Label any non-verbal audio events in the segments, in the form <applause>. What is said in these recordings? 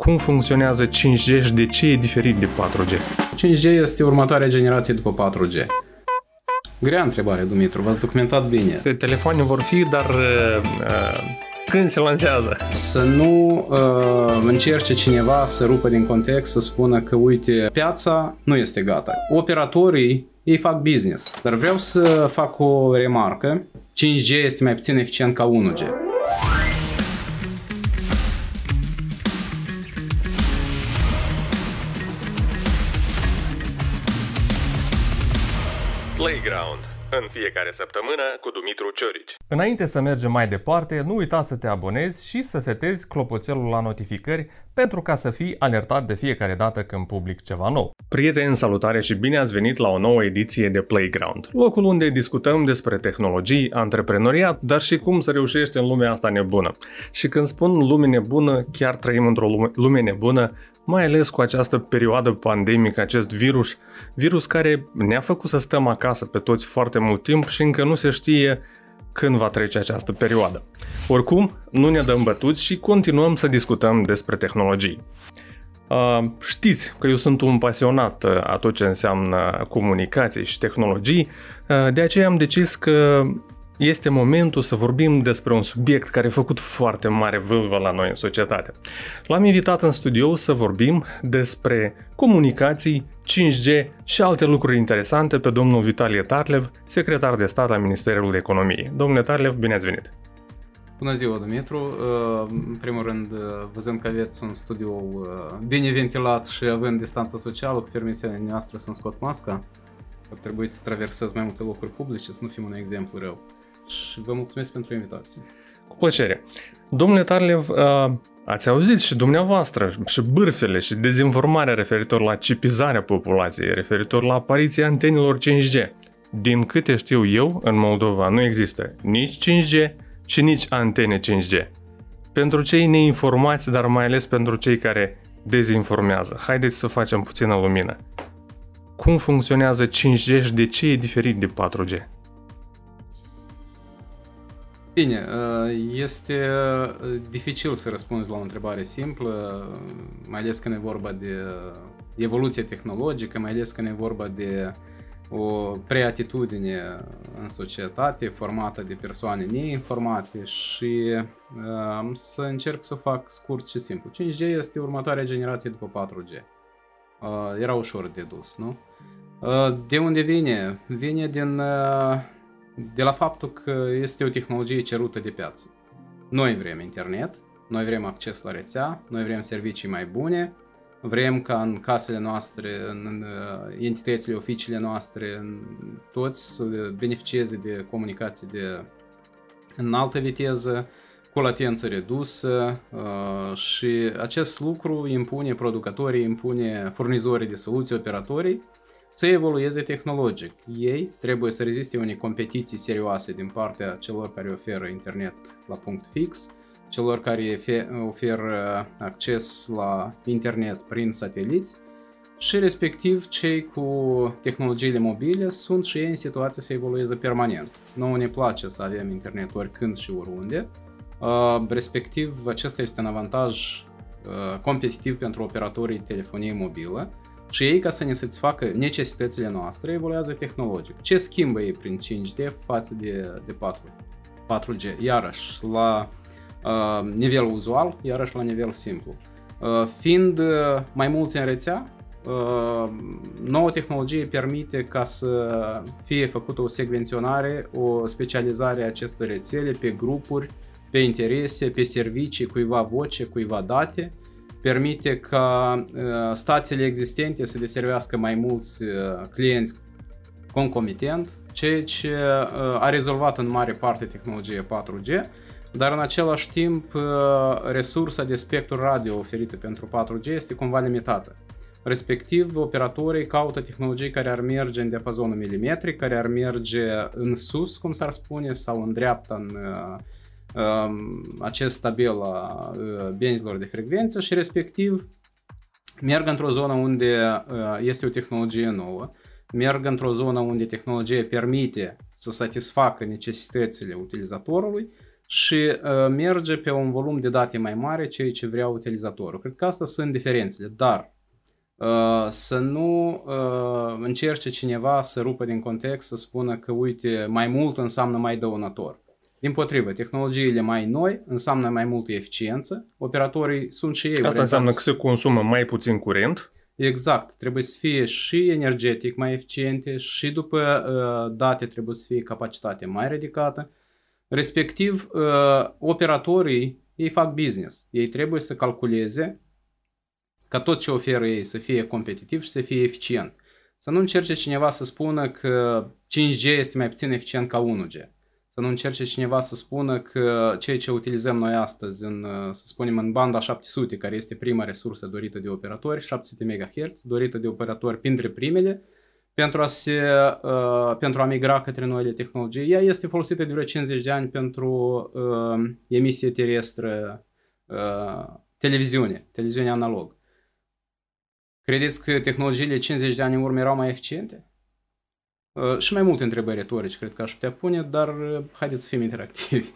cum funcționează 5G și de ce e diferit de 4G. 5G este următoarea generație după 4G. Grea întrebare, Dumitru, v-ați documentat bine. Telefoane vor fi, dar uh, când se lansează? Să nu uh, încerce cineva să rupă din context, să spună că, uite, piața nu este gata. Operatorii, ei fac business. Dar vreau să fac o remarcă. 5G este mai puțin eficient ca 1G. În fiecare săptămână cu Dumitru Ciorici. Înainte să mergem mai departe, nu uita să te abonezi și să setezi clopoțelul la notificări pentru ca să fii alertat de fiecare dată când public ceva nou. Prieteni, salutare și bine ați venit la o nouă ediție de Playground, locul unde discutăm despre tehnologii, antreprenoriat, dar și cum să reușești în lumea asta nebună. Și când spun lume nebună, chiar trăim într-o lume nebună, mai ales cu această perioadă pandemică, acest virus, virus care ne-a făcut să stăm acasă pe toți foarte mult timp și încă nu se știe când va trece această perioadă. Oricum, nu ne dăm bătuți și continuăm să discutăm despre tehnologii. Uh, știți că eu sunt un pasionat uh, a tot ce înseamnă comunicații și tehnologii, uh, de aceea am decis că este momentul să vorbim despre un subiect care a făcut foarte mare vâlvă la noi în societate. L-am invitat în studio să vorbim despre comunicații, 5G și alte lucruri interesante pe domnul Vitalie Tarlev, secretar de stat al Ministerului Economiei. Domnule Tarlev, bine ați venit! Bună ziua, Dumitru! Uh, în primul rând, uh, văzând că aveți un studiu uh, bine ventilat și având distanța socială, cu permisiunea noastră să-mi scot masca, ar trebui să traversez mai multe locuri publice, să nu fim un exemplu rău și vă mulțumesc pentru invitație. Cu plăcere. Domnule Tarlev, uh, ați auzit și dumneavoastră și bârfele și dezinformarea referitor la cipizarea populației, referitor la apariția antenelor 5G. Din câte știu eu, în Moldova nu există nici 5G și nici antene 5G. Pentru cei neinformați, dar mai ales pentru cei care dezinformează, haideți să facem puțină lumină. Cum funcționează 5G și de ce e diferit de 4G? Bine, uh, este uh, dificil să răspunzi la o întrebare simplă, mai ales când e vorba de evoluție tehnologică, mai ales când e vorba de o preatitudine în societate formată de persoane neinformate și uh, să încerc să o fac scurt și simplu. 5G este următoarea generație după 4G. Uh, era ușor de dus, nu? Uh, de unde vine? Vine din uh, de la faptul că este o tehnologie cerută de piață. Noi vrem internet, noi vrem acces la rețea, noi vrem servicii mai bune, vrem ca în casele noastre, în uh, entitățile, oficiile noastre, în toți să beneficieze de comunicații de înaltă viteză, cu latență redusă uh, și acest lucru impune producătorii, impune furnizorii de soluții, operatorii, să evolueze tehnologic. Ei trebuie să reziste unei competiții serioase din partea celor care oferă internet la punct fix, celor care oferă acces la internet prin sateliți și respectiv cei cu tehnologiile mobile sunt și ei în situație să evolueze permanent. Nouă ne place să avem internet oricând și oriunde, uh, respectiv acesta este un avantaj uh, competitiv pentru operatorii telefonie mobilă, și ei, ca să ne satisfacă necesitățile noastre, evoluează tehnologic. Ce schimbă ei prin 5D față de, de 4, 4G? Iarăși, la uh, nivel uzual, iarăși la nivel simplu. Uh, fiind uh, mai mulți în rețea, uh, nouă tehnologie permite ca să fie făcută o secvenționare, o specializare a acestor rețele pe grupuri, pe interese, pe servicii, cuiva voce, cuiva date, permite ca uh, stațiile existente să deservească mai mulți uh, clienți concomitent, ceea ce uh, a rezolvat în mare parte tehnologia 4G, dar în același timp resursa de spectru radio oferită pentru 4G este cumva limitată. Respectiv, operatorii caută tehnologii care ar merge în diapazonul milimetric, care ar merge în sus, cum s-ar spune, sau în dreapta, în acest tabel a benzilor de frecvență și respectiv merg într-o zonă unde este o tehnologie nouă, merg într-o zonă unde tehnologia permite să satisfacă necesitățile utilizatorului și uh, merge pe un volum de date mai mare, ceea ce vrea utilizatorul. Cred că asta sunt diferențele, dar uh, să nu uh, încerce cineva să rupă din context, să spună că, uite, mai mult înseamnă mai dăunător. Din potrivă, tehnologiile mai noi înseamnă mai multă eficiență, operatorii sunt și ei Asta orientați- înseamnă că se consumă mai puțin curent, Exact, trebuie să fie și energetic mai eficiente și după uh, date trebuie să fie capacitate mai ridicată. Respectiv, uh, operatorii, ei fac business. Ei trebuie să calculeze ca tot ce oferă ei să fie competitiv și să fie eficient. Să nu încerce cineva să spună că 5G este mai puțin eficient ca 1G. Să nu încerce cineva să spună că ceea ce utilizăm noi astăzi, în, uh, să spunem în banda 700, care este prima resursă dorită de operatori, 700 MHz, dorită de operatori printre primele, pentru a, se, uh, pentru a migra către noile tehnologii. Ea este folosită de vreo 50 de ani pentru uh, emisie terestră, uh, televiziune, televiziune analog. Credeți că tehnologiile 50 de ani în urmă erau mai eficiente? Uh, și mai multe întrebări retorici cred că aș putea pune, dar uh, haideți să fim interactivi.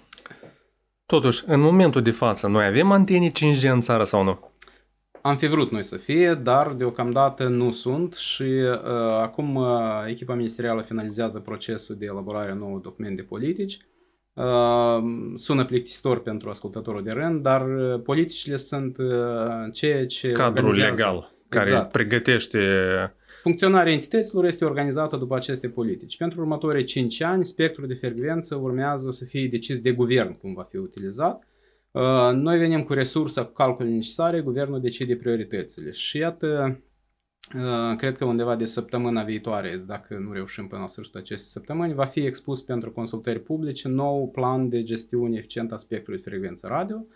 Totuși, în momentul de față, noi avem antene 5G în țară sau nu? Am fi vrut noi să fie, dar deocamdată nu sunt și uh, acum uh, echipa ministerială finalizează procesul de elaborare a nouă document de politici. Uh, sună plictisitor pentru ascultătorul de rând, dar uh, politicile sunt uh, ceea ce Cadrul organizează- legal care Exact. pregătește Funcționarea entităților este organizată după aceste politici. Pentru următorii 5 ani, spectrul de frecvență urmează să fie decis de guvern cum va fi utilizat. Uh, Noi venim cu resursa, cu calculele necesare, guvernul decide prioritățile. Și iată, uh, cred că undeva de săptămâna viitoare, dacă nu reușim până la sfârșitul acestei săptămâni, va fi expus pentru consultări publice nou plan de gestiune eficientă a spectrului de frecvență radio.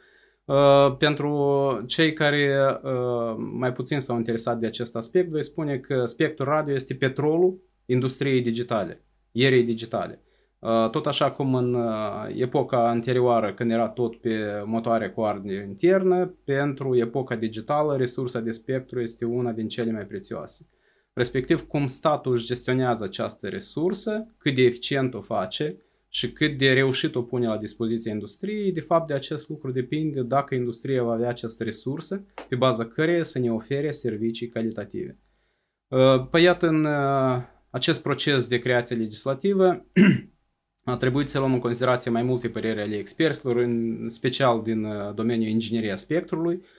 Uh, pentru cei care uh, mai puțin s-au interesat de acest aspect, voi spune că spectrul radio este petrolul industriei digitale, ierei digitale. Uh, tot așa cum în uh, epoca anterioară, când era tot pe motoare cu ardere internă, pentru epoca digitală, resursa de spectru este una din cele mai prețioase. Respectiv, cum statul își gestionează această resursă, cât de eficient o face, și cât de reușit o pune la dispoziția industriei, de fapt de acest lucru depinde dacă industria va avea această resursă pe baza căreia să ne ofere servicii calitative. Uh, Păi iată, în uh, acest proces de creație legislativă <clears throat> a trebuit să luăm în considerație mai multe păreri ale experților, în special din uh, domeniul ingineria spectrului, Uh,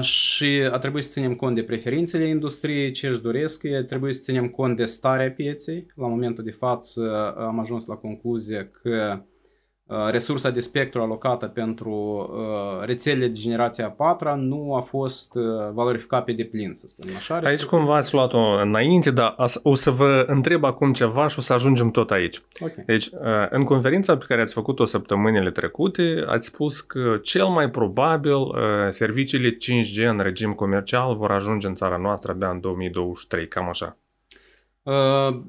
și a trebuit să ținem cont de preferințele industriei, ce își doresc, a trebuit să ținem cont de starea pieței. La momentul de față uh, am ajuns la concluzie că uh, resursa de spectru alocată pentru uh, rețelele de generație a patra nu a fost uh, valorificată pe deplin, să spunem așa. Aici Respectiv- cumva ați luat-o înainte, dar as- o să vă întreb acum ceva și o să ajungem tot aici. Ok. Deci, uh, în conferința pe care ați făcut-o săptămânile trecute, ați spus că cel mai probabil uh, serviciile 5G în regim comercial vor ajunge în țara noastră abia în 2023, cam așa. Uh,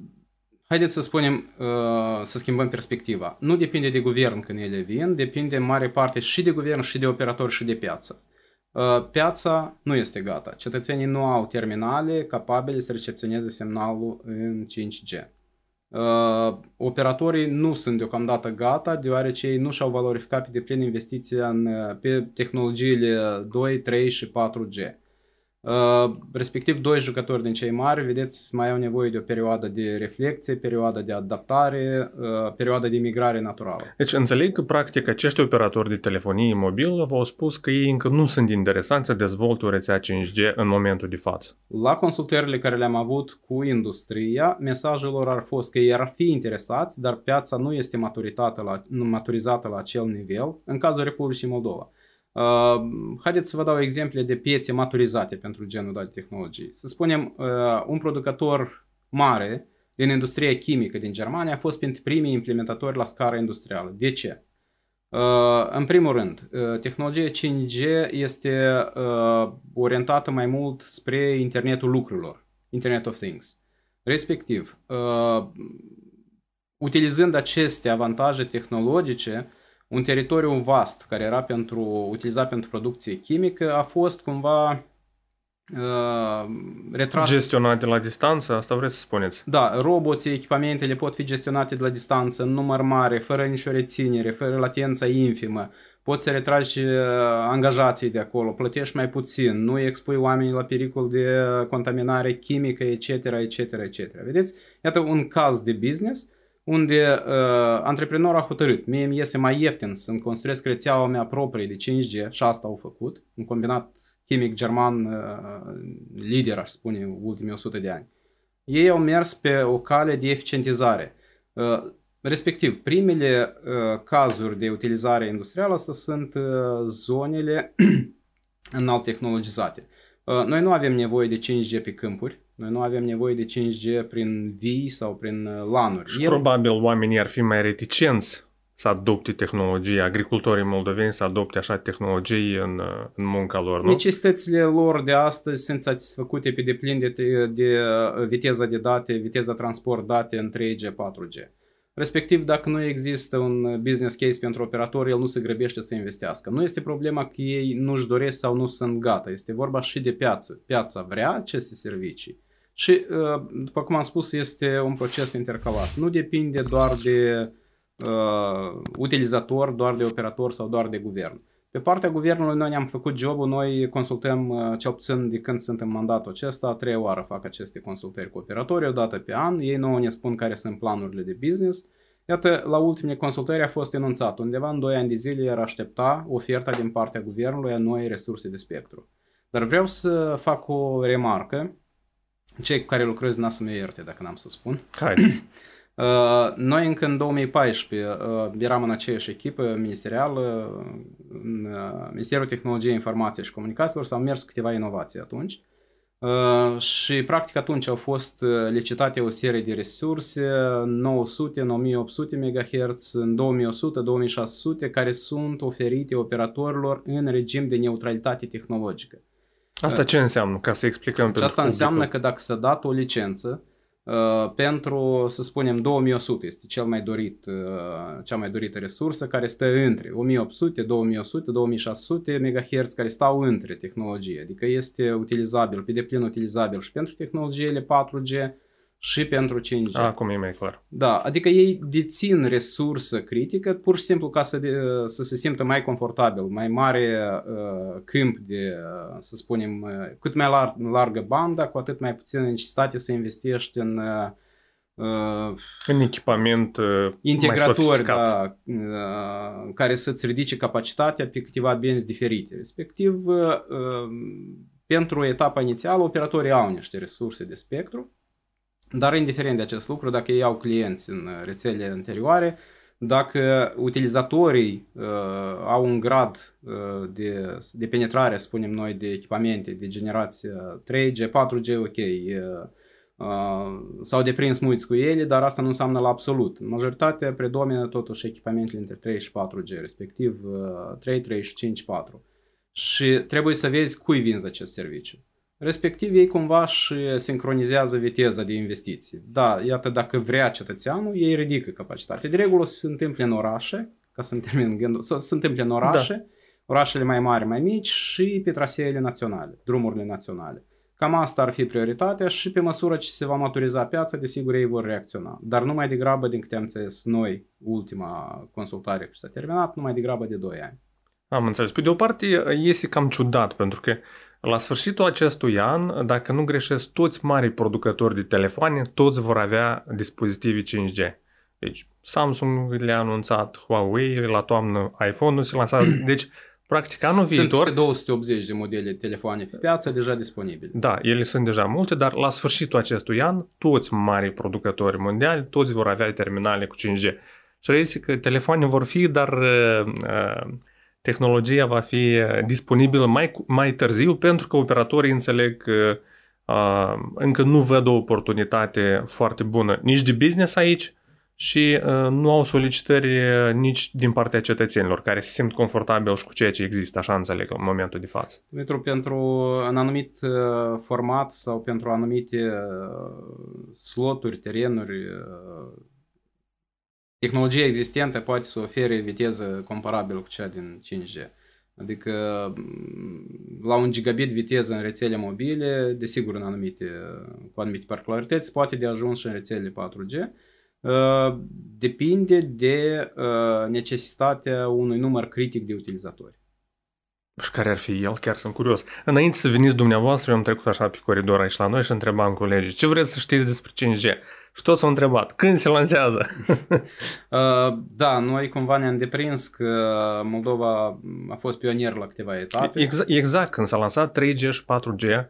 haideți să spunem, uh, să schimbăm perspectiva. Nu depinde de guvern când ele vin, depinde în mare parte și de guvern, și de operator, și de piață. Uh, piața nu este gata. Cetățenii nu au terminale capabile să recepționeze semnalul în 5G. Uh, operatorii nu sunt deocamdată gata, deoarece ei nu și-au valorificat pe deplin investiția în, uh, pe tehnologiile 2, 3 și 4G. Uh, respectiv, doi jucători din cei mari, vedeți, mai au nevoie de o perioadă de reflecție, perioadă de adaptare, uh, perioadă de migrare naturală. Deci înțeleg că practic acești operatori de telefonie mobilă v-au spus că ei încă nu sunt interesanți să dezvolte o rețea 5G în momentul de față. La consultările care le-am avut cu industria, mesajul lor ar fost că ei ar fi interesați, dar piața nu este maturizată la, nu maturizată la acel nivel, în cazul Republicii Moldova. Uh, haideți să vă dau exemple de piețe maturizate pentru genul de tehnologii. Să spunem, uh, un producător mare din industria chimică din Germania a fost printre primii implementatori la scară industrială. De ce? Uh, în primul rând, uh, tehnologia 5G este uh, orientată mai mult spre internetul lucrurilor, Internet of Things. Respectiv, uh, utilizând aceste avantaje tehnologice, un teritoriu vast care era pentru, utilizat pentru producție chimică a fost cumva uh, retras... Gestionate la distanță, asta vreți să spuneți? Da, roboții, echipamentele pot fi gestionate de la distanță, în număr mare, fără nicio reținere, fără latența infimă. Poți să retragi uh, angajații de acolo, plătești mai puțin, nu expui oamenii la pericol de contaminare chimică, etc., etc., etc. Vedeți? Iată un caz de business unde uh, antreprenorul a hotărât, mie îmi iese mai ieftin să-mi construiesc rețeaua mea proprie de 5G și asta au făcut, un combinat chimic german uh, lider, aș spune, ultimii 100 de ani. Ei au mers pe o cale de eficientizare. Uh, respectiv, primele uh, cazuri de utilizare industrială asta sunt uh, zonele <clears throat> înalt tehnologizate. Uh, noi nu avem nevoie de 5G pe câmpuri, noi nu avem nevoie de 5G prin vii sau prin uh, lanuri. Și El... probabil oamenii ar fi mai reticenți să adopte tehnologie, agricultorii moldoveni să adopte așa tehnologii în, uh, în munca lor, nu? Necesitățile lor de astăzi sunt satisfăcute pe deplin de, de viteza de date, viteza transport date în 3G, 4G. Respectiv, dacă nu există un business case pentru operator, el nu se grăbește să investească. Nu este problema că ei nu-și doresc sau nu sunt gata. Este vorba și de piață. Piața vrea aceste servicii. Și, uh, după cum am spus, este un proces intercalat. Nu depinde doar de uh, utilizator, doar de operator sau doar de guvern. Pe partea guvernului noi ne-am făcut jobul, noi consultăm uh, cel puțin de când sunt în mandatul acesta, a treia oară fac aceste consultări cu operatorii, o dată pe an, ei nouă ne spun care sunt planurile de business. Iată, la ultimele consultări a fost enunțat, undeva în 2 ani de zile era aștepta oferta din partea guvernului a noi resurse de spectru. Dar vreau să fac o remarcă, cei cu care lucrez n-a să mă ierte dacă n-am să spun. <clears throat> Haideți. <clears throat> Uh, noi încă în 2014 uh, eram în aceeași echipă ministerială, în uh, Ministerul Tehnologiei, Informației și Comunicațiilor, s-au mers câteva inovații atunci. Și practic atunci au fost licitate o serie de resurse, 900, 1800 MHz, în 2100, 2600, care sunt oferite operatorilor în regim de neutralitate tehnologică. Asta ce înseamnă, ca să explicăm pentru Asta publicul? înseamnă că dacă s-a dat o licență, Uh, pentru, să spunem, 2100 este cel mai dorit, uh, cea mai dorită resursă care stă între 1800, 2100, 2600 MHz care stau între tehnologie, adică este utilizabil, pe deplin utilizabil și pentru tehnologiile 4G, și pentru 5G. Acum e mai clar. Da, adică ei dețin resursă critică pur și simplu ca să, de, să se simtă mai confortabil, mai mare uh, câmp de, uh, să spunem, uh, cât mai lar, largă banda, cu atât mai puțină necesitate să investești în uh, în echipament uh, integratori da, uh, care să-ți ridice capacitatea pe câteva benzi diferite. Respectiv, uh, pentru etapa inițială, operatorii au niște resurse de spectru dar indiferent de acest lucru, dacă ei au clienți în rețele anterioare, dacă utilizatorii uh, au un grad uh, de, de penetrare, spunem noi, de echipamente de generație 3G, 4G, ok, uh, uh, s-au deprins mulți cu ele, dar asta nu înseamnă la absolut. Majoritatea predomină totuși echipamentele între 3 și 4G, respectiv uh, 3, 3 și 5, 4. Și trebuie să vezi cui vinzi acest serviciu. Respectiv, ei cumva și sincronizează viteza de investiții. Da, iată, dacă vrea cetățeanul, ei ridică capacitatea. De regulă se întâmplă în orașe, ca să termin gândul, să se întâmplă în orașe, da. orașele mai mari, mai mici și pe traseele naționale, drumurile naționale. Cam asta ar fi prioritatea și pe măsură ce se va maturiza piața, desigur ei vor reacționa. Dar nu mai degrabă, din câte am înțeles noi, ultima consultare ce s-a terminat, nu mai degrabă de 2 ani. Am înțeles. Pe de o parte, iese cam ciudat, pentru că la sfârșitul acestui an, dacă nu greșesc, toți mari producători de telefoane, toți vor avea dispozitive 5G. Deci Samsung le-a anunțat, Huawei la toamnă iPhone-ul se lansează. <clears throat> Deci, practic, anul sunt viitor... Sunt 280 de modele de telefoane pe piață deja disponibile. Da, ele sunt deja multe, dar la sfârșitul acestui an, toți mari producători mondiali, toți vor avea terminale cu 5G. Și reiese că telefoane vor fi, dar uh, uh, tehnologia va fi uh, disponibilă mai, mai târziu pentru că operatorii înțeleg că uh, încă nu văd o oportunitate foarte bună nici de business aici și uh, nu au solicitări uh, nici din partea cetățenilor care se simt confortabil și cu ceea ce există, așa înțeleg în momentul de față. Pentru, pentru un anumit uh, format sau pentru anumite uh, sloturi, terenuri, uh, tehnologia existentă poate să ofere viteză comparabilă cu cea din 5G. Adică la un gigabit viteză în rețele mobile, desigur în anumite, cu anumite particularități, poate de ajuns și în rețele 4G. Depinde de necesitatea unui număr critic de utilizatori. Și care ar fi el? Chiar sunt curios. Înainte să veniți dumneavoastră, eu am trecut așa pe coridor aici la noi și întrebam colegii, ce vreți să știți despre 5G? Și toți au întrebat, când se lansează? <laughs> uh, da, noi cumva ne-am deprins că Moldova a fost pionier la câteva etape. Exact, exact când s-a lansat 3G și 4G,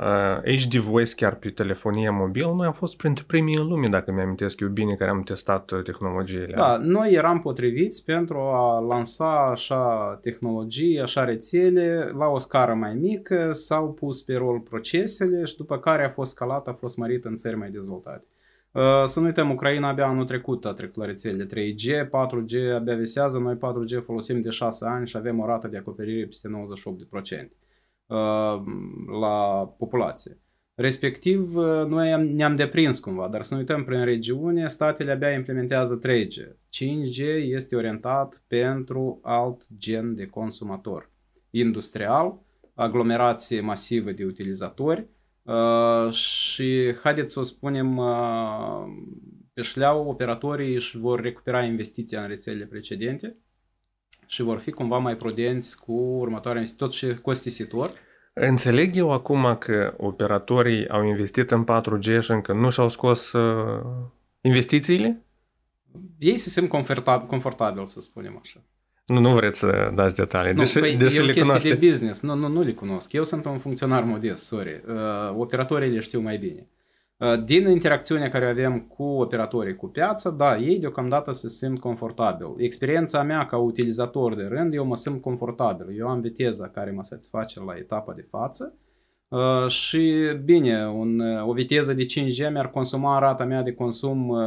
uh, HD Voice chiar pe telefonia mobilă, noi am fost printre primii în lume, dacă mi-amintesc eu bine, care am testat uh, tehnologiile. Da, noi eram potriviți pentru a lansa așa tehnologii, așa rețele la o scară mai mică, s-au pus pe rol procesele și după care a fost scalat, a fost mărit în țări mai dezvoltate. Uh, să nu uităm, Ucraina abia anul trecut a trecut la rețelele 3G, 4G abia visează, noi 4G folosim de 6 ani și avem o rată de acoperire peste 98% uh, la populație. Respectiv, uh, noi ne-am deprins cumva, dar să nu uităm, prin regiune, statele abia implementează 3G. 5G este orientat pentru alt gen de consumator. Industrial, aglomerație masivă de utilizatori, Uh, și haideți să o spunem uh, pe șleau, operatorii își vor recupera investiția în rețelele precedente și vor fi cumva mai prudenți cu următoarea investiție, tot și costisitor. Înțeleg eu acum că operatorii au investit în 4G și încă nu și-au scos uh, investițiile? Ei se simt confortabil, confortabil, să spunem așa. Nu, nu vreți să dați detalii, nu, deși, păi, deși e le cunoaște. de business, nu, nu, nu le cunosc. Eu sunt un funcționar modest, sorry. Uh, operatorii le știu mai bine. Uh, din interacțiunea care avem cu operatorii cu piața, da, ei deocamdată se simt confortabil. Experiența mea ca utilizator de rând, eu mă simt confortabil. Eu am viteza care mă satisface la etapa de față uh, și bine, un, o viteză de 5G mi-ar consuma rata mea de consum uh,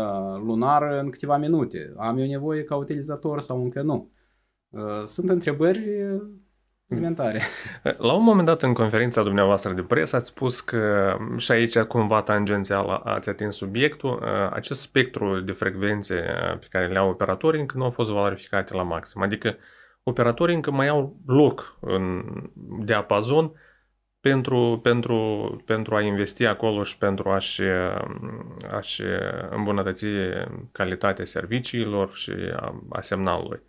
lunar în câteva minute. Am eu nevoie ca utilizator sau încă nu? Uh, sunt întrebări elementare. La un moment dat în conferința dumneavoastră de presă ați spus că și aici cumva tangențial ați atins subiectul, uh, acest spectru de frecvențe uh, pe care le au operatorii încă nu au fost valorificate la maxim. Adică operatorii încă mai au loc în diapazon pentru, pentru, pentru a investi acolo și pentru a-și, a-și îmbunătăți calitatea serviciilor și a, a semnalului.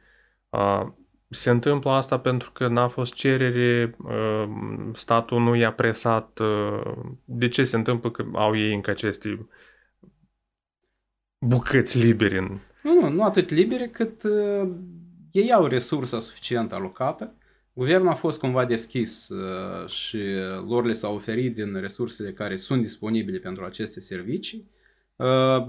Se întâmplă asta pentru că n-a fost cerere, statul nu i-a presat. De ce se întâmplă că au ei încă aceste bucăți liberi? În... Nu, nu, nu atât libere cât uh, ei au resursa suficient alocată. Guvernul a fost cumva deschis uh, și lor le s-a oferit din resursele care sunt disponibile pentru aceste servicii Uh,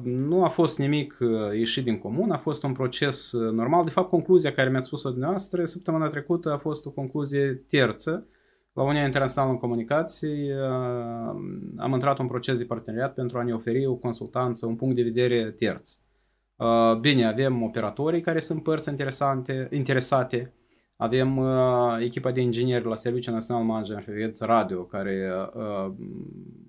nu a fost nimic uh, ieșit din comun, a fost un proces uh, normal. De fapt, concluzia care mi-ați spus-o dumneavoastră săptămâna trecută a fost o concluzie terță. La Uniunea Internațională în Comunicații am intrat un proces de parteneriat pentru a ne oferi o consultanță, un punct de vedere terț. Bine, avem operatorii care sunt părți interesante, interesate, avem uh, echipa de ingineri la Serviciul Național Management Radio, care uh,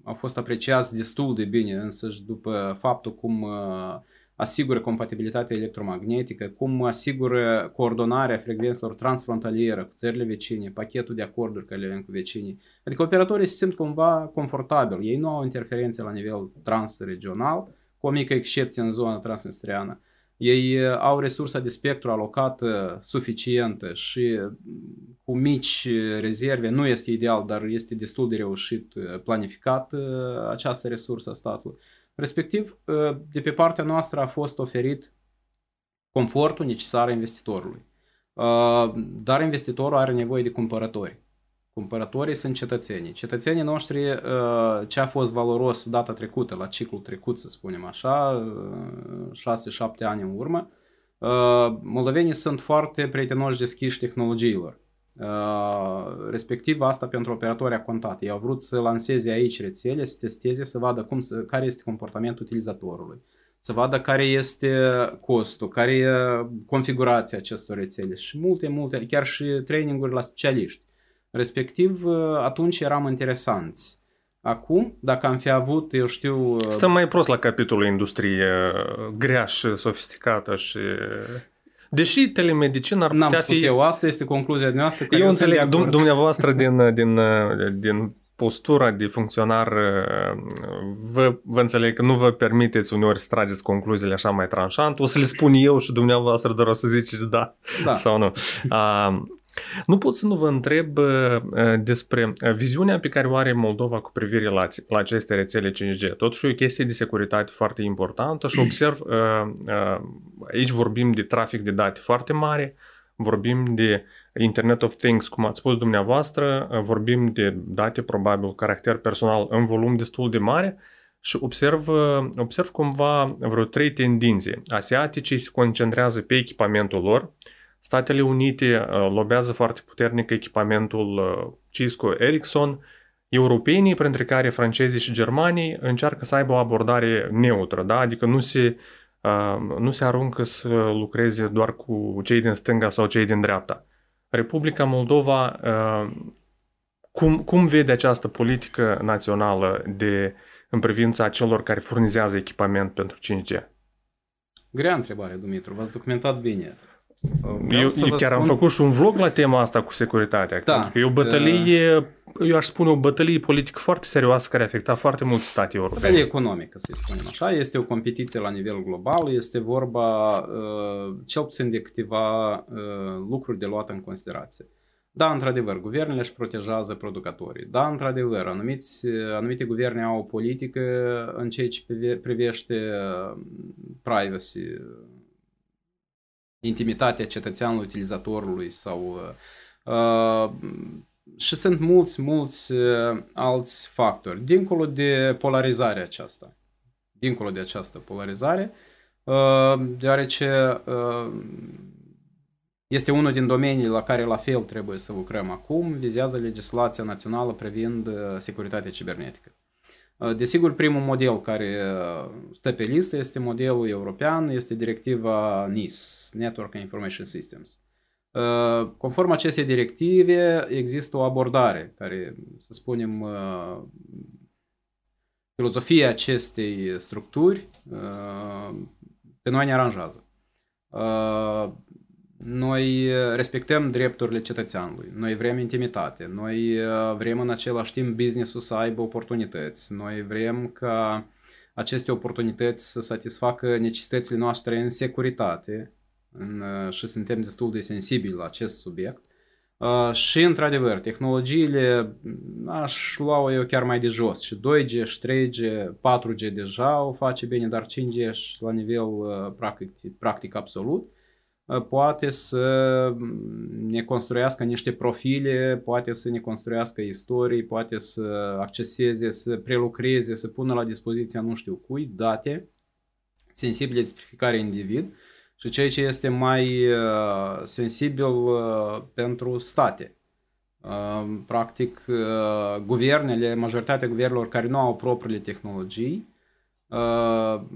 au fost apreciați destul de bine, însă și după faptul cum uh, asigură compatibilitatea electromagnetică, cum asigură coordonarea frecvențelor transfrontalieră cu țările vecine, pachetul de acorduri care le avem cu vecinii. Adică operatorii se simt cumva confortabil, ei nu au interferențe la nivel transregional, cu o mică excepție în zona transnistriană. Ei uh, au resursa de spectru alocată suficientă și uh, cu mici rezerve, nu este ideal, dar este destul de reușit uh, planificat această resursă a statului. Respectiv, de pe partea noastră a fost oferit confortul necesar investitorului. Dar investitorul are nevoie de cumpărători. Cumpărătorii sunt cetățenii. Cetățenii noștri, ce a fost valoros data trecută, la ciclul trecut, să spunem așa, 6-7 ani în urmă, moldovenii sunt foarte prietenoși deschiși tehnologiilor. Respectiv, asta pentru operatori a contat. Ei au vrut să lanseze aici rețele, să testeze, să vadă cum, care este comportamentul utilizatorului, să vadă care este costul, care e configurația acestor rețele și multe, multe, chiar și traininguri la specialiști. Respectiv, uh, atunci eram interesanți. Acum, dacă am fi avut, eu știu... Stăm mai prost la capitolul industrie greaș și sofisticată și... Deși telemedicina ar putea N-am fi... eu, asta este concluzia noastră. Eu, eu înțeleg, dum- dumneavoastră din, din, din postura de funcționar, vă, vă înțeleg că nu vă permiteți uneori să trageți concluziile așa mai tranșant. O să le spun eu și dumneavoastră doar o să ziceți da, da. sau nu. Uh, nu pot să nu vă întreb uh, despre viziunea pe care o are Moldova cu privire la, la aceste rețele 5G. Totuși e o chestie de securitate foarte importantă și observ, uh, uh, aici vorbim de trafic de date foarte mare, vorbim de Internet of Things, cum ați spus dumneavoastră, vorbim de date probabil caracter personal în volum destul de mare și observ, observ cumva vreo trei tendințe. Asiaticii se concentrează pe echipamentul lor, Statele Unite uh, lobează foarte puternic echipamentul uh, Cisco Ericsson, europenii, printre care francezii și germanii, încearcă să aibă o abordare neutră, da? adică nu se, uh, nu se aruncă să lucreze doar cu cei din stânga sau cei din dreapta. Republica Moldova, cum, cum vede această politică națională de, în privința celor care furnizează echipament pentru 5G? Grea întrebare, Dumitru, v-ați documentat bine. Vreau eu, eu chiar spun... am făcut și un vlog la tema asta cu securitatea. Da, pentru că e o bătălie, uh... eu aș spune o bătălie politică foarte serioasă care a afectat foarte multe state europene. Bătălie economică, să spunem așa. Este o competiție la nivel global. Este vorba uh, cel puțin de câteva uh, lucruri de luat în considerație. Da, într-adevăr, guvernele își protejează producătorii. Da, într-adevăr, anumiți, anumite guverne au o politică în ceea ce privește privacy, intimitatea cetățeanului, utilizatorului sau uh, și sunt mulți, mulți uh, alți factori. Dincolo de polarizarea aceasta, dincolo de această polarizare, uh, deoarece uh, este unul din domeniile la care la fel trebuie să lucrăm acum, vizează legislația națională privind uh, securitatea cibernetică. Uh, desigur, primul model care uh, stă pe listă este modelul european, este directiva NIS, Network Information Systems. Uh, conform acestei directive, există o abordare care, să spunem, filozofia acestei structuri pe noi ne aranjează. Noi uh, respectăm drepturile cetățeanului, noi vrem intimitate, noi uh, vrem în același timp business-ul să aibă oportunități, noi vrem ca aceste oportunități să satisfacă necesitățile noastre în securitate în, uh, și suntem destul de sensibili la acest subiect. Uh, și, într-adevăr, tehnologiile aș lua eu chiar mai de jos. Și 2G, și 3G, 4G deja o face bine, dar 5G la nivel uh, practic, practic absolut. Ă, poate să ne construiască niște profile, poate să ne construiască istorii, poate să acceseze, să prelucreze, să pună la dispoziția nu știu cui date sensibile de fiecare individ și ceea ce este mai uh, sensibil uh, pentru state. Uh, practic, guvernele, majoritatea guvernelor care nu au propriile tehnologii, Uh,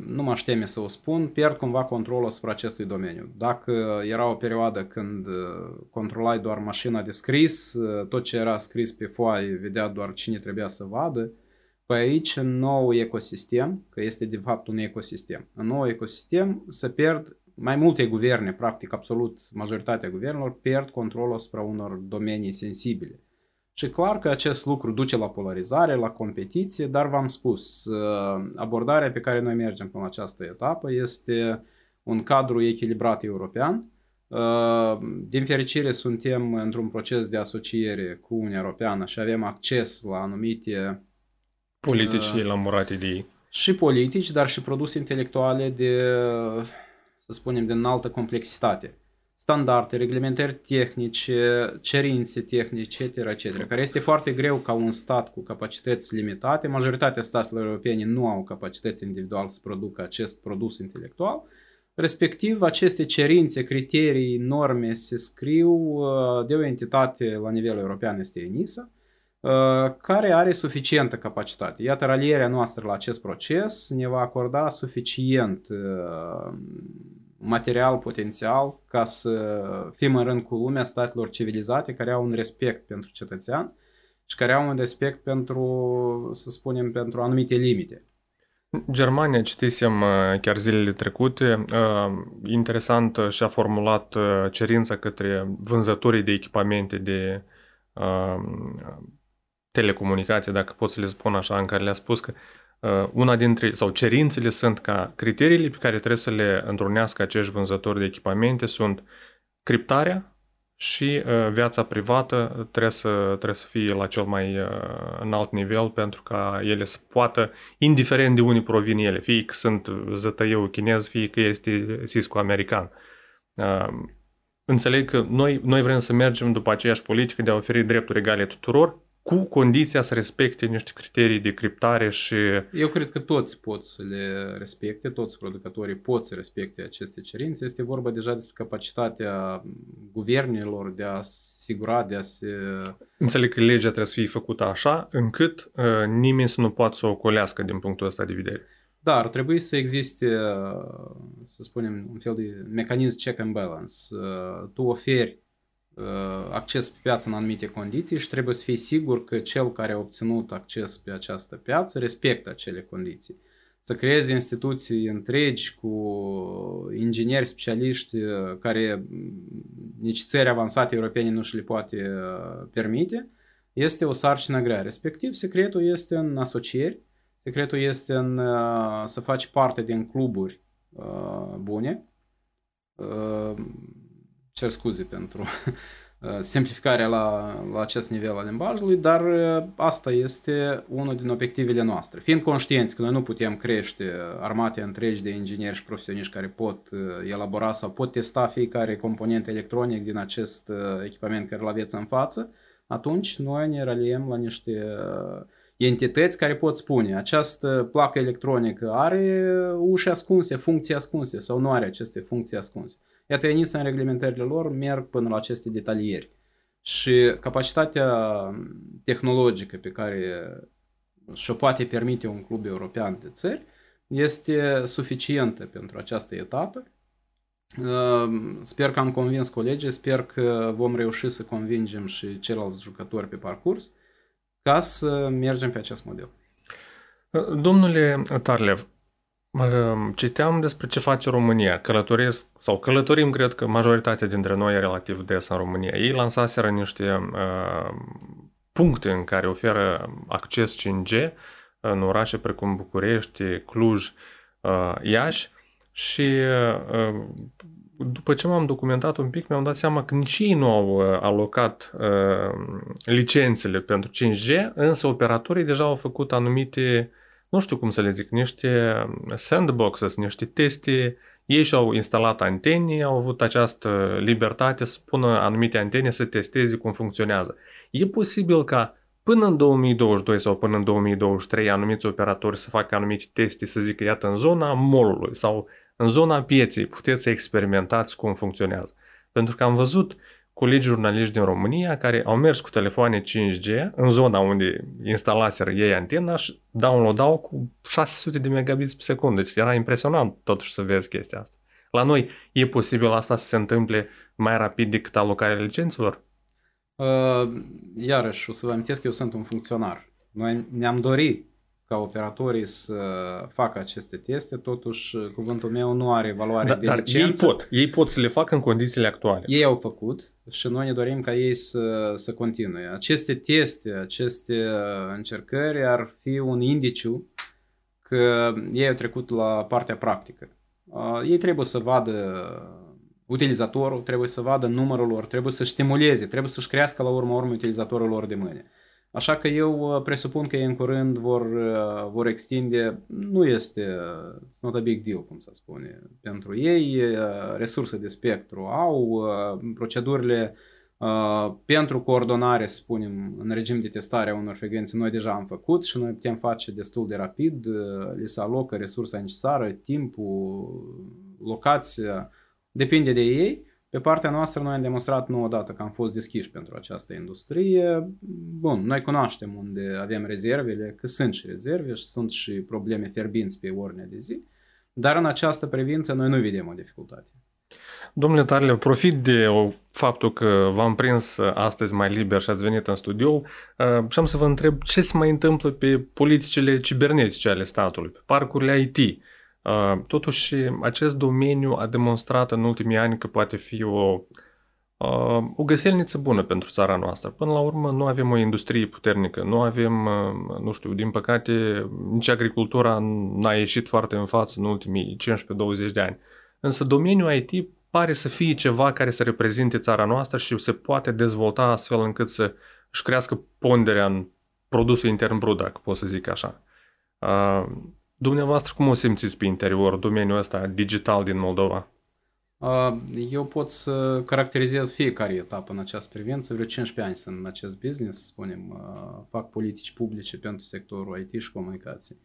nu mă teme să o spun, pierd cumva controlul asupra acestui domeniu. Dacă era o perioadă când uh, controlai doar mașina de scris, uh, tot ce era scris pe foaie vedea doar cine trebuia să vadă, pe aici, în nou ecosistem, că este de fapt un ecosistem, în nou ecosistem se pierd mai multe guverne, practic absolut majoritatea guvernelor, pierd controlul asupra unor domenii sensibile. Și clar că acest lucru duce la polarizare, la competiție, dar v-am spus, uh, abordarea pe care noi mergem până la această etapă este un cadru echilibrat european. Uh, din fericire suntem într-un proces de asociere cu Uniunea Europeană și avem acces la anumite politici uh, lamurate de ei. Și politici, dar și produse intelectuale de, să spunem, de înaltă complexitate standarde, reglementări tehnice, cerințe tehnice, etc., etc., care este foarte greu ca un stat cu capacități limitate. Majoritatea statelor europene nu au capacități individual să producă acest produs intelectual. Respectiv, aceste cerințe, criterii, norme se scriu uh, de o entitate la nivel european, este ENISA, uh, care are suficientă capacitate. Iată, ralierea noastră la acest proces ne va acorda suficient uh, material potențial ca să fim în rând cu lumea statelor civilizate care au un respect pentru cetățean și care au un respect pentru, să spunem, pentru anumite limite. Germania, citisem uh, chiar zilele trecute, uh, interesant și-a formulat uh, cerința către vânzătorii de echipamente de telecomunicații, dacă pot să le spun așa, în care le-a spus că una dintre, sau cerințele sunt ca criteriile pe care trebuie să le întrunească acești vânzători de echipamente sunt criptarea, și uh, viața privată trebuie să, trebuie să fie la cel mai uh, înalt nivel pentru ca ele să poată, indiferent de unde provin ele, fie că sunt zătăieu chinez, fie că este Cisco american. Uh, înțeleg că noi, noi vrem să mergem după aceeași politică de a oferi drepturi egale tuturor, cu condiția să respecte niște criterii de criptare și... Eu cred că toți pot să le respecte, toți producătorii pot să respecte aceste cerințe. Este vorba deja despre capacitatea guvernelor de a asigura, de a se... Înțeleg că legea trebuie să fie făcută așa încât uh, nimeni să nu poată să o colească din punctul ăsta de vedere. Da, ar trebui să existe, uh, să spunem, un fel de mecanism check and balance. Uh, tu oferi Uh, acces pe piață în anumite condiții și trebuie să fii sigur că cel care a obținut acces pe această piață respectă acele condiții. Să creezi instituții întregi cu ingineri specialiști uh, care nici țări avansate europene nu și le poate uh, permite, este o sarcină grea. Respectiv, secretul este în asocieri, secretul este în să faci parte din cluburi bune, cer scuze pentru <laughs> uh, simplificarea la, la acest nivel al limbajului, dar uh, asta este unul din obiectivele noastre. Fiind conștienți că noi nu putem crește armate întregi de ingineri și profesioniști care pot uh, elabora sau pot testa fiecare component electronic din acest echipament care îl aveți în față, atunci noi ne raliem la niște entități care pot spune această placă electronică are uși ascunse, funcții ascunse sau nu are aceste funcții ascunse. Iată, ENISA în reglementările lor merg până la aceste detalieri. Și capacitatea tehnologică pe care și-o poate permite un club european de țări este suficientă pentru această etapă. Ehm, sper că am convins colegii, sper că vom reuși să convingem și ceilalți jucători pe parcurs ca să mergem pe acest model. Domnule Tarlev, Citeam despre ce face România. Călătoresc sau călătorim, cred că majoritatea dintre noi relativ des în România. Ei lansaseră niște uh, puncte în care oferă acces 5G în orașe precum București, Cluj, uh, Iași și uh, după ce m-am documentat un pic, mi-am dat seama că nici ei nu au uh, alocat uh, licențele pentru 5G, însă operatorii deja au făcut anumite nu știu cum să le zic, niște sandboxes, niște teste. Ei și-au instalat antene, au avut această libertate să pună anumite antene să testeze cum funcționează. E posibil ca până în 2022 sau până în 2023 anumiți operatori să facă anumite teste, să zică, iată, în zona molului sau în zona pieței puteți să experimentați cum funcționează. Pentru că am văzut colegi jurnaliști din România care au mers cu telefoane 5G în zona unde instalaseră ei antena și downloadau cu 600 de megabits pe secundă. Deci era impresionant totuși să vezi chestia asta. La noi e posibil asta să se întâmple mai rapid decât alocarea licențelor? Uh, iarăși, o să vă amintesc că eu sunt un funcționar. Noi ne-am dorit ca operatorii să facă aceste teste, totuși cuvântul meu nu are valoare da, de dar licență. ei pot, ei pot să le facă în condițiile actuale. Ei au făcut și noi ne dorim ca ei să, să continue. Aceste teste, aceste încercări ar fi un indiciu că ei au trecut la partea practică. Ei trebuie să vadă utilizatorul, trebuie să vadă numărul lor, trebuie să stimuleze, trebuie să-și crească la urmă urmă utilizatorul lor de mâine. Așa că eu uh, presupun că ei în curând vor, uh, vor extinde, nu este, uh, it's not a big deal, cum să spune, pentru ei, resurse de spectru au, procedurile pentru coordonare, să spunem, în regim de testare a unor frecvențe, noi deja am făcut și noi putem face destul de rapid, li se alocă resursa necesară, timpul, locația, depinde de ei pe partea noastră noi am demonstrat nu odată că am fost deschiși pentru această industrie. Bun, noi cunoaștem unde avem rezervele, că sunt și rezerve și sunt și probleme fierbinți pe ordinea de zi, dar în această privință noi nu vedem o dificultate. Domnule Tarle, profit de faptul că v-am prins astăzi mai liber și ați venit în studio și am să vă întreb ce se mai întâmplă pe politicile cibernetice ale statului, pe parcurile IT. Totuși, acest domeniu a demonstrat în ultimii ani că poate fi o Uh, o găselniță bună pentru țara noastră. Până la urmă, nu avem o industrie puternică, nu avem, uh, nu știu, din păcate, nici agricultura n-a ieșit foarte în față în ultimii 15-20 de ani. Însă domeniul IT pare să fie ceva care să reprezinte țara noastră și se poate dezvolta astfel încât să își crească ponderea în produsul intern brut, dacă pot să zic așa. Uh, dumneavoastră, cum o simțiți pe interior domeniul ăsta digital din Moldova? Eu pot să caracterizez fiecare etapă în această privință. Vreo 15 ani sunt în acest business, spunem, fac politici publice pentru sectorul IT și comunicații.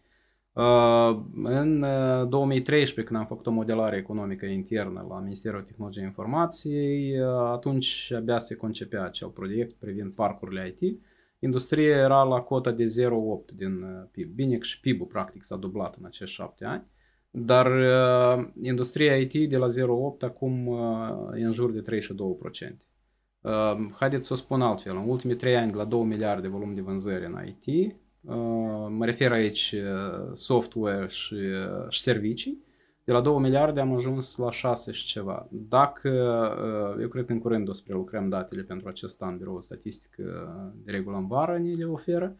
În 2013, când am făcut o modelare economică internă la Ministerul Tehnologiei Informației, atunci abia se concepea acel proiect privind parcurile IT. Industria era la cota de 0,8 din PIB. Bine că și PIB-ul practic s-a dublat în acești șapte ani. Dar uh, industria IT de la 0,8 acum uh, e în jur de 32%. Uh, haideți să o spun altfel. În ultimii 3 ani, de la 2 miliarde volum de vânzări în IT, uh, mă refer aici uh, software și, uh, și servicii, de la 2 miliarde am ajuns la 6 și ceva. Dacă, uh, eu cred că în curând o să prelucrăm datele pentru acest an, biroul statistic de regulă în vară ne le oferă,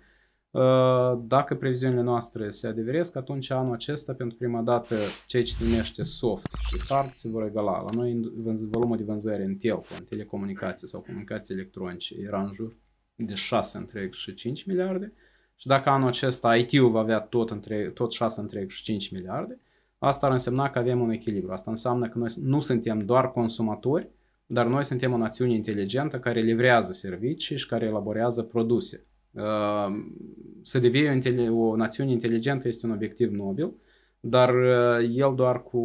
Uh, dacă previziunile noastre se adeveresc, atunci anul acesta, pentru prima dată, ceea ce se numește soft și hard se vor egala. La noi, volumul de vânzări în telco, în telecomunicații sau comunicații electronice era în jur de 6 întreg și 5 miliarde. Și dacă anul acesta IT-ul va avea tot, întreg, tot 6 întreg și 5 miliarde, asta ar însemna că avem un echilibru. Asta înseamnă că noi nu suntem doar consumatori, dar noi suntem o națiune inteligentă care livrează servicii și care elaborează produse Ehm, să devii o, o națiune inteligentă este un obiectiv nobil, dar uh, el doar cu,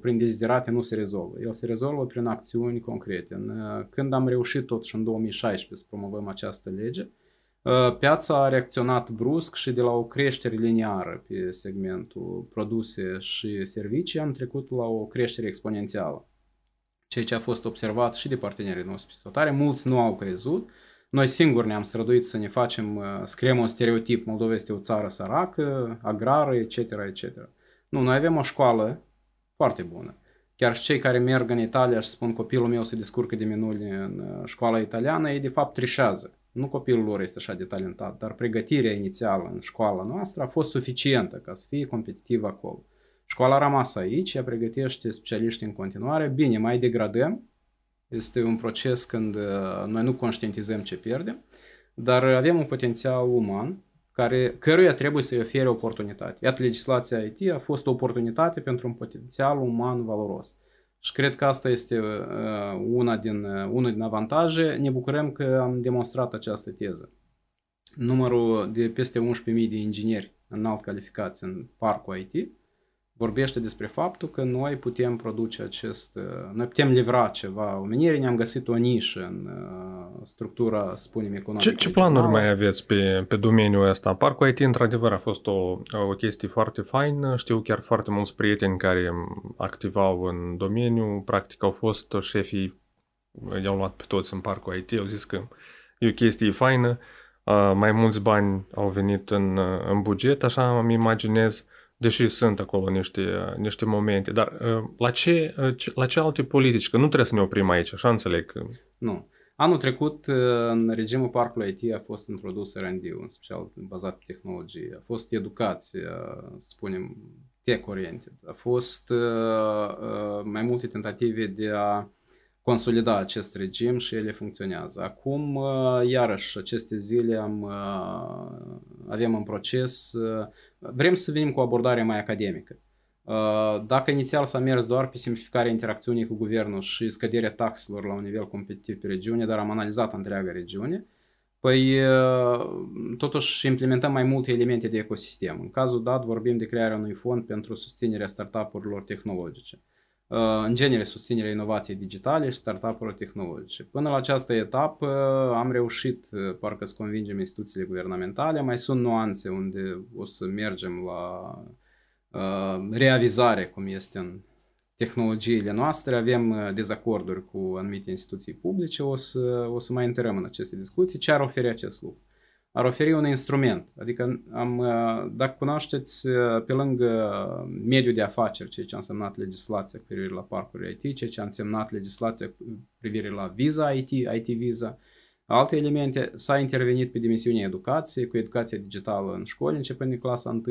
prin deziderate nu se rezolvă. El se rezolvă prin acțiuni concrete. Uh, când am reușit totuși în 2016 să promovăm această lege, uh, piața a reacționat brusc și de la o creștere liniară pe segmentul produse și servicii am trecut la o creștere exponențială. Ceea ce a fost observat și de partenerii noștri pe mulți nu au crezut, noi singuri ne-am străduit să ne facem, uh, să creăm un stereotip, Moldova este o țară săracă, agrară, etc., etc. Nu, noi avem o școală foarte bună. Chiar și cei care merg în Italia și spun copilul meu se descurcă de minuni în uh, școala italiană, ei de fapt trișează. Nu copilul lor este așa de talentat, dar pregătirea inițială în școala noastră a fost suficientă ca să fie competitiv acolo. Școala a rămas aici, ea pregătește specialiști în continuare. Bine, mai degradăm, este un proces când uh, noi nu conștientizăm ce pierdem, dar avem un potențial uman care, căruia trebuie să-i ofere oportunitate. Iată, legislația IT a fost o oportunitate pentru un potențial uman valoros. Și cred că asta este uh, una din, uh, unul din avantaje. Ne bucurăm că am demonstrat această teză. Numărul de peste 11.000 de ingineri înalt calificați în parcul IT vorbește despre faptul că noi putem produce acest, uh, noi putem livra ceva omenirii, ne-am găsit o nișă în uh, structura, spunem, economică. Ce, ce planuri mai aveți pe, pe domeniul ăsta? Parcul IT, într-adevăr, a fost o, o chestie foarte faină. Știu chiar foarte mulți prieteni care activau în domeniu, practic au fost șefii, i-au luat pe toți în parcul IT, au zis că e o chestie faină, uh, mai mulți bani au venit în, în buget, așa îmi imaginez deși sunt acolo niște, niște momente, dar uh, la ce, uh, la ce alte politici? Că nu trebuie să ne oprim aici, așa înțeleg. Nu. Anul trecut, uh, în regimul parcului IT a fost introdus R&D, în special bazat pe tehnologie. A fost educație, să spunem, tech-oriented. A fost mai multe tentative de a consolida acest regim și ele funcționează. Acum, iarăși, aceste zile am, avem în proces Vrem să venim cu o abordare mai academică. Uh, dacă inițial s-a mers doar pe simplificarea interacțiunii cu guvernul și scăderea taxelor la un nivel competitiv pe regiune, dar am analizat întreaga regiune, păi uh, totuși implementăm mai multe elemente de ecosistem. În cazul dat vorbim de crearea unui fond pentru susținerea startup-urilor tehnologice. Uh, în genere susținerea inovației digitale și startup-urilor tehnologice. Până la această etapă am reușit, uh, parcă să convingem instituțiile guvernamentale, mai sunt nuanțe unde o să mergem la uh, reavizare, cum este în tehnologiile noastre, avem uh, dezacorduri cu anumite instituții publice, o să, o să mai intrăm în aceste discuții. Ce ar oferi acest lucru? Ar oferi un instrument. Adică, am, uh, dacă cunoașteți, uh, pe lângă mediul de afaceri, ceea ce a însemnat legislația cu privire la parcuri IT, ceea ce a însemnat legislația cu privire la Visa IT, IT Visa, Alte elemente, s-a intervenit pe dimensiunea educației, cu educația digitală în școli, începând din clasa 1,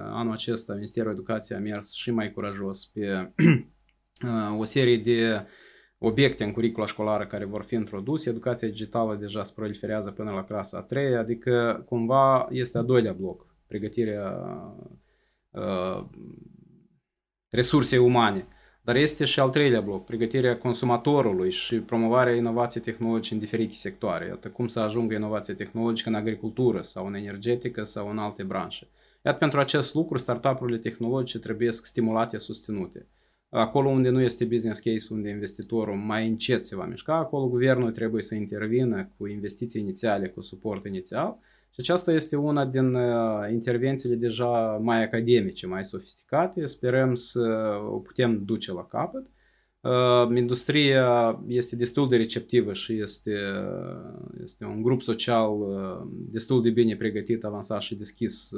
anul acesta Ministerul Educației a mers și mai curajos pe <clears throat> o serie de obiecte în curicula școlară care vor fi introduse. Educația digitală deja se proliferează până la clasa a 3, adică cumva este a doilea bloc, pregătirea uh, resursei umane. Dar este și al treilea bloc, pregătirea consumatorului și promovarea inovației tehnologice în diferite sectoare. Iată cum să ajungă inovația tehnologică în agricultură sau în energetică sau în alte branșe. Iată pentru acest lucru, startup-urile tehnologice trebuie stimulate, susținute. Acolo unde nu este business case, unde investitorul mai încet se va mișca, acolo guvernul trebuie să intervină cu investiții inițiale, cu suport inițial și aceasta este una din uh, intervențiile deja mai academice, mai sofisticate. Sperăm să o putem duce la capăt. Uh, industria este destul de receptivă și este, este un grup social uh, destul de bine pregătit, avansat și deschis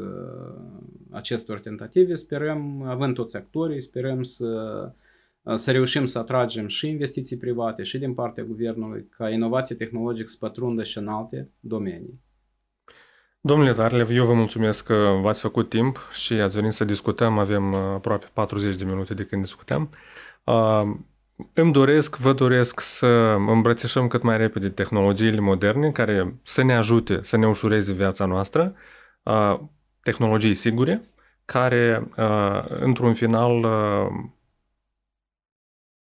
acestor tentative. Sperăm, având toți actorii, sperăm să, să reușim să atragem și investiții private și din partea guvernului ca inovație tehnologică să pătrundă și în alte domenii. Domnule Tarlev, eu vă mulțumesc că v-ați făcut timp și ați venit să discutăm. Avem uh, aproape 40 de minute de când discutăm. Uh, îmi doresc, vă doresc să îmbrățișăm cât mai repede tehnologiile moderne care să ne ajute să ne ușureze viața noastră, uh, tehnologii sigure, care, într-un final,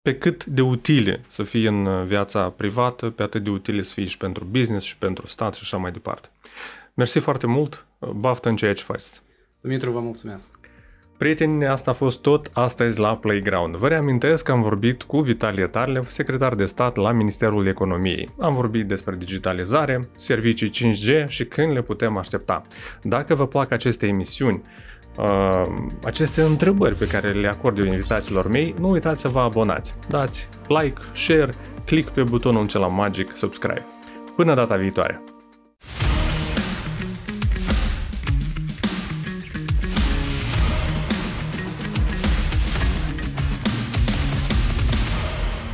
pe cât de utile să fie în viața privată, pe atât de utile să fie și pentru business și pentru stat și așa mai departe. Mersi foarte mult, baftă în ceea ce faceți. Dumitru, vă mulțumesc. Prieteni, asta a fost tot astăzi la Playground. Vă reamintesc că am vorbit cu Vitalie Tarlev, secretar de stat la Ministerul Economiei. Am vorbit despre digitalizare, servicii 5G și când le putem aștepta. Dacă vă plac aceste emisiuni, uh, aceste întrebări pe care le acord eu invitațiilor mei, nu uitați să vă abonați. Dați like, share, click pe butonul cel magic subscribe. Până data viitoare!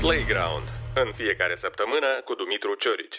Playground, în fiecare săptămână cu Dumitru Ciorici.